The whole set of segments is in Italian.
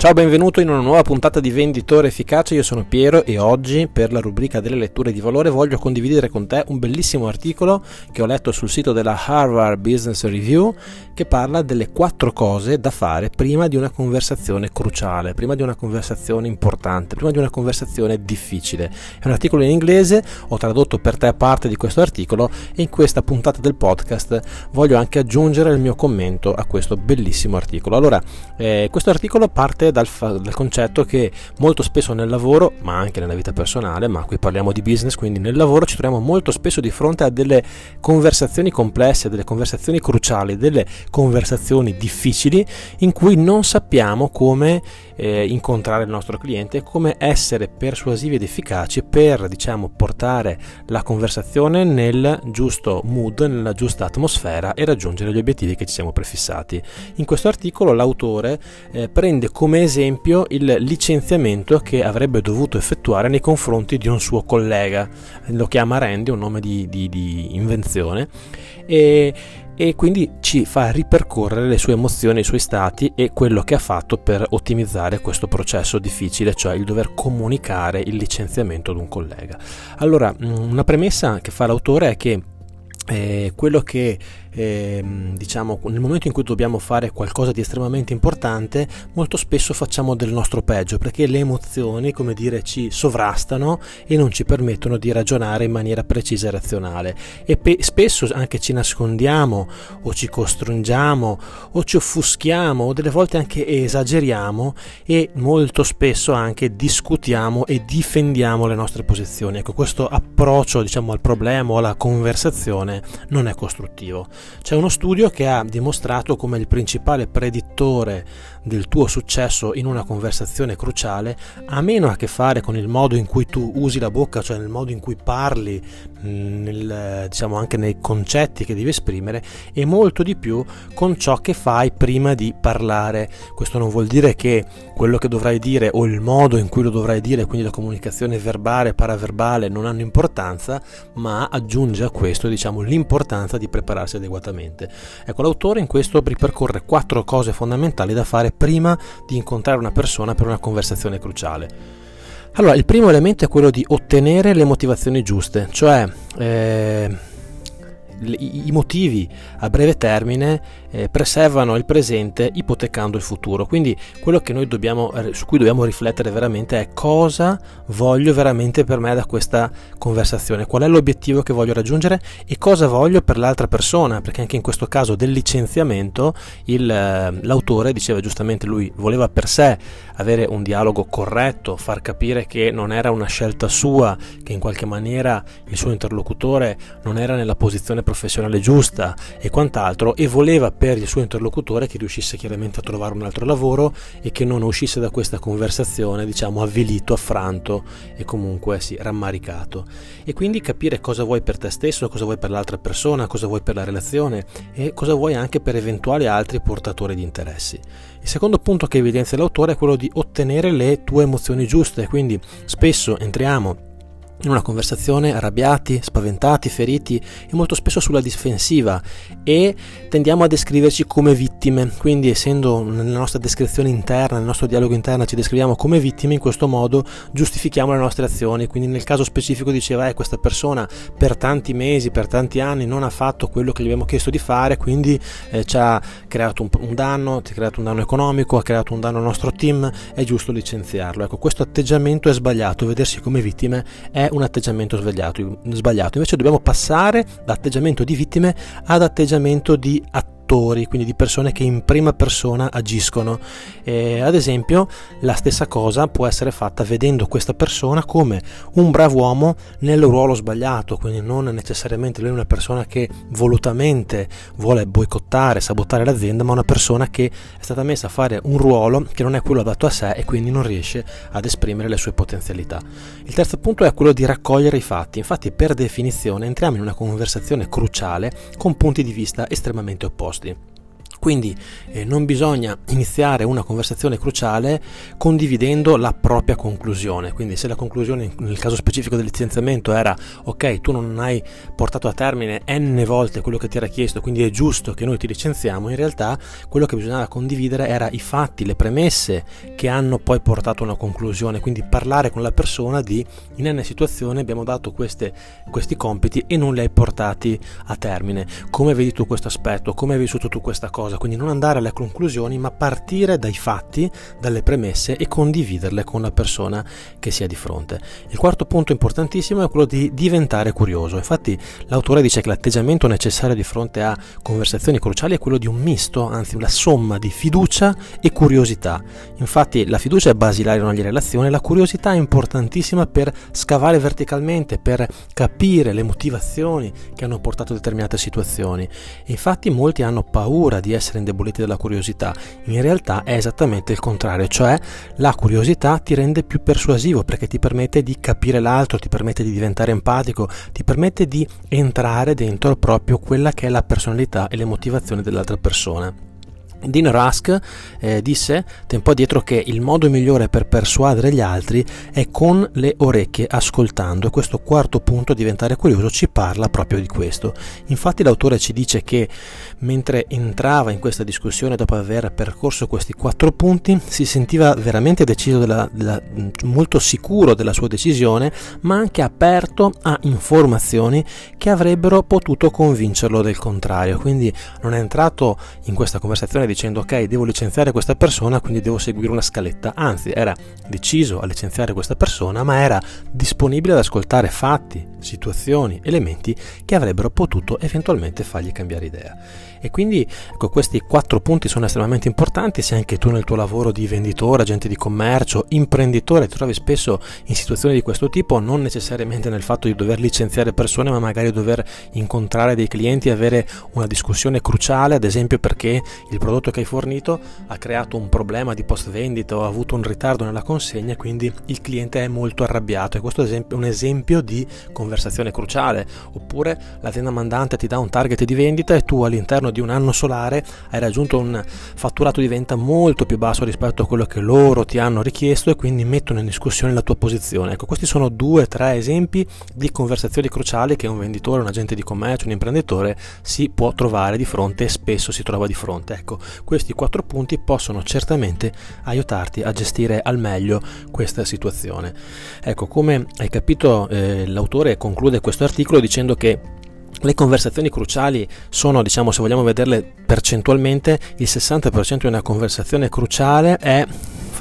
Ciao, benvenuto in una nuova puntata di Venditore Efficace, io sono Piero e oggi per la rubrica delle letture di valore voglio condividere con te un bellissimo articolo che ho letto sul sito della Harvard Business Review che parla delle quattro cose da fare prima di una conversazione cruciale, prima di una conversazione importante, prima di una conversazione difficile. È un articolo in inglese, ho tradotto per te parte di questo articolo e in questa puntata del podcast voglio anche aggiungere il mio commento a questo bellissimo articolo. Allora, eh, questo articolo parte dal, dal, concetto che molto spesso nel lavoro, ma anche nella vita personale, ma qui parliamo di business, quindi nel lavoro ci troviamo molto spesso di fronte a delle conversazioni complesse, delle conversazioni cruciali, delle conversazioni difficili in cui non sappiamo come eh, incontrare il nostro cliente, come essere persuasivi ed efficaci per diciamo portare la conversazione nel giusto mood, nella giusta atmosfera e raggiungere gli obiettivi che ci siamo prefissati. In questo articolo l'autore eh, prende come esempio il licenziamento che avrebbe dovuto effettuare nei confronti di un suo collega, lo chiama Randy, un nome di, di, di invenzione, e, e quindi ci fa ripercorrere le sue emozioni, i suoi stati e quello che ha fatto per ottimizzare questo processo difficile, cioè il dover comunicare il licenziamento ad un collega. Allora, mm, una premessa che fa l'autore è che eh, quello che eh, diciamo nel momento in cui dobbiamo fare qualcosa di estremamente importante molto spesso facciamo del nostro peggio perché le emozioni come dire ci sovrastano e non ci permettono di ragionare in maniera precisa e razionale. E pe- spesso anche ci nascondiamo o ci costringiamo o ci offuschiamo o delle volte anche esageriamo e molto spesso anche discutiamo e difendiamo le nostre posizioni. Ecco questo approccio diciamo al problema o alla conversazione non è costruttivo c'è uno studio che ha dimostrato come il principale predittore del tuo successo in una conversazione cruciale ha meno a che fare con il modo in cui tu usi la bocca, cioè nel modo in cui parli, mm, nel, diciamo anche nei concetti che devi esprimere, e molto di più con ciò che fai prima di parlare. Questo non vuol dire che quello che dovrai dire o il modo in cui lo dovrai dire, quindi la comunicazione verbale, paraverbale, non hanno importanza, ma aggiunge a questo diciamo, l'importanza di prepararsi adeguatamente. Ecco, l'autore in questo ripercorre quattro cose fondamentali da fare prima di incontrare una persona per una conversazione cruciale. Allora, il primo elemento è quello di ottenere le motivazioni giuste, cioè eh, i motivi a breve termine eh, preservano il presente ipotecando il futuro. Quindi quello dobbiamo, eh, su cui dobbiamo riflettere veramente è cosa voglio veramente per me da questa conversazione, qual è l'obiettivo che voglio raggiungere e cosa voglio per l'altra persona, perché anche in questo caso del licenziamento il, eh, l'autore diceva giustamente lui voleva per sé avere un dialogo corretto, far capire che non era una scelta sua, che in qualche maniera il suo interlocutore non era nella posizione professionale giusta e quant'altro e voleva per il suo interlocutore che riuscisse chiaramente a trovare un altro lavoro e che non uscisse da questa conversazione diciamo avvilito, affranto e comunque sì, rammaricato e quindi capire cosa vuoi per te stesso, cosa vuoi per l'altra persona, cosa vuoi per la relazione e cosa vuoi anche per eventuali altri portatori di interessi. Il secondo punto che evidenzia l'autore è quello di ottenere le tue emozioni giuste, quindi spesso entriamo in una conversazione arrabbiati, spaventati, feriti e molto spesso sulla difensiva e tendiamo a descriverci come vittime, quindi essendo nella nostra descrizione interna, nel nostro dialogo interno ci descriviamo come vittime, in questo modo giustifichiamo le nostre azioni, quindi nel caso specifico diceva eh, questa persona per tanti mesi, per tanti anni non ha fatto quello che gli abbiamo chiesto di fare, quindi eh, ci ha creato un, un danno, ti ha creato un danno economico, ha creato un danno al nostro team, è giusto licenziarlo. Ecco, questo atteggiamento è sbagliato, vedersi come vittime è un atteggiamento sbagliato, invece dobbiamo passare da atteggiamento di vittime ad atteggiamento di attori attori, quindi di persone che in prima persona agiscono. E, ad esempio, la stessa cosa può essere fatta vedendo questa persona come un bravo uomo nel ruolo sbagliato, quindi non necessariamente lui è una persona che volutamente vuole boicottare, sabotare l'azienda, ma una persona che è stata messa a fare un ruolo che non è quello adatto a sé e quindi non riesce ad esprimere le sue potenzialità. Il terzo punto è quello di raccogliere i fatti. Infatti, per definizione, entriamo in una conversazione cruciale con punti di vista estremamente opposti. Пошли. Quindi eh, non bisogna iniziare una conversazione cruciale condividendo la propria conclusione. Quindi se la conclusione nel caso specifico del licenziamento era ok, tu non hai portato a termine n volte quello che ti era chiesto, quindi è giusto che noi ti licenziamo, in realtà quello che bisognava condividere era i fatti, le premesse che hanno poi portato a una conclusione, quindi parlare con la persona di in n situazione abbiamo dato queste, questi compiti e non li hai portati a termine. Come vedi tu questo aspetto? Come hai vissuto tu questa cosa? Cosa, quindi non andare alle conclusioni, ma partire dai fatti, dalle premesse e condividerle con la persona che si ha di fronte. Il quarto punto importantissimo è quello di diventare curioso. Infatti l'autore dice che l'atteggiamento necessario di fronte a conversazioni cruciali è quello di un misto, anzi una somma di fiducia e curiosità. Infatti la fiducia è basilare in ogni relazione, la curiosità è importantissima per scavare verticalmente, per capire le motivazioni che hanno portato a determinate situazioni. infatti molti hanno paura di essere essere indeboliti dalla curiosità, in realtà è esattamente il contrario, cioè la curiosità ti rende più persuasivo perché ti permette di capire l'altro, ti permette di diventare empatico, ti permette di entrare dentro proprio quella che è la personalità e le motivazioni dell'altra persona. Dean Rusk eh, disse tempo addietro che il modo migliore per persuadere gli altri è con le orecchie ascoltando e questo quarto punto diventare curioso ci parla proprio di questo. Infatti l'autore ci dice che mentre entrava in questa discussione dopo aver percorso questi quattro punti si sentiva veramente deciso della, della, molto sicuro della sua decisione ma anche aperto a informazioni che avrebbero potuto convincerlo del contrario. Quindi non è entrato in questa conversazione dicendo ok devo licenziare questa persona quindi devo seguire una scaletta. Anzi era deciso a licenziare questa persona ma era disponibile ad ascoltare fatti situazioni elementi che avrebbero potuto eventualmente fargli cambiare idea. E quindi ecco, questi quattro punti sono estremamente importanti. Se anche tu nel tuo lavoro di venditore, agente di commercio, imprenditore ti trovi spesso in situazioni di questo tipo, non necessariamente nel fatto di dover licenziare persone, ma magari dover incontrare dei clienti e avere una discussione cruciale, ad esempio perché il prodotto che hai fornito ha creato un problema di post vendita o ha avuto un ritardo nella consegna, quindi il cliente è molto arrabbiato e questo è un esempio di conversazione cruciale, oppure l'azienda mandante ti dà un target di vendita e tu all'interno di un anno solare hai raggiunto un fatturato di venta molto più basso rispetto a quello che loro ti hanno richiesto e quindi mettono in discussione la tua posizione. Ecco, questi sono due o tre esempi di conversazioni cruciali che un venditore, un agente di commercio, un imprenditore si può trovare di fronte e spesso si trova di fronte. Ecco, questi quattro punti possono certamente aiutarti a gestire al meglio questa situazione. Ecco, come hai capito, eh, l'autore conclude questo articolo dicendo che le conversazioni cruciali sono, diciamo, se vogliamo vederle percentualmente, il 60% di una conversazione cruciale è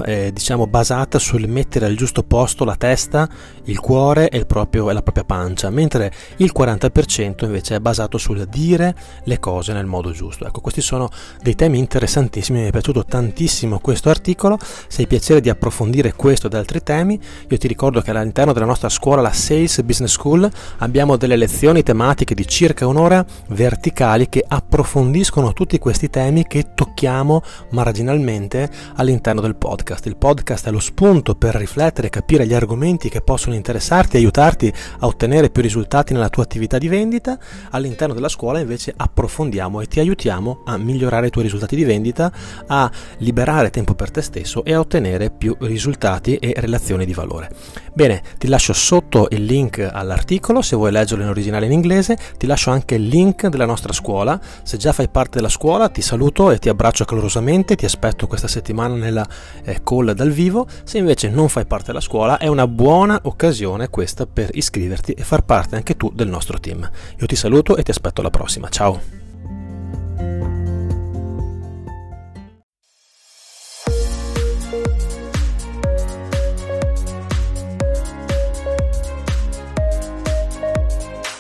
eh, diciamo basata sul mettere al giusto posto la testa, il cuore e, proprio, e, la propria pancia, mentre il 40% invece è basato sul dire le cose nel modo giusto. Ecco, questi sono dei temi interessantissimi, mi è piaciuto tantissimo questo articolo, se hai piacere di approfondire questo ed altri temi, io ti ricordo che all'interno della nostra scuola, la Sales Business School, abbiamo delle lezioni tematiche di circa un'ora verticali che approfondiscono tutti questi temi che tocchiamo marginalmente all'interno del podcast podcast. Il podcast è lo spunto per riflettere e capire gli argomenti che possono interessarti e aiutarti a ottenere più risultati nella tua attività di vendita. All'interno della scuola invece approfondiamo e ti aiutiamo a migliorare i tuoi risultati di vendita, a liberare tempo per te stesso e a ottenere più risultati e relazioni di valore. Bene, ti lascio sotto il link all'articolo se vuoi leggerlo in originale in inglese, ti lascio anche il link della nostra scuola. Se già fai parte della scuola ti saluto e ti abbraccio calorosamente, ti aspetto questa settimana nella eh, call dal vivo, se invece non fai parte della scuola è una buona occasione questa per iscriverti e far parte anche tu del nostro team. Io ti saluto e ti aspetto alla prossima, ciao!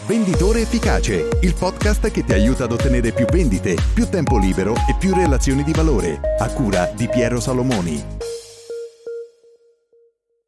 Venditore Efficace, il podcast che ti aiuta ad ottenere più vendite, più tempo libero e più relazioni di valore, a cura di Piero Salomoni.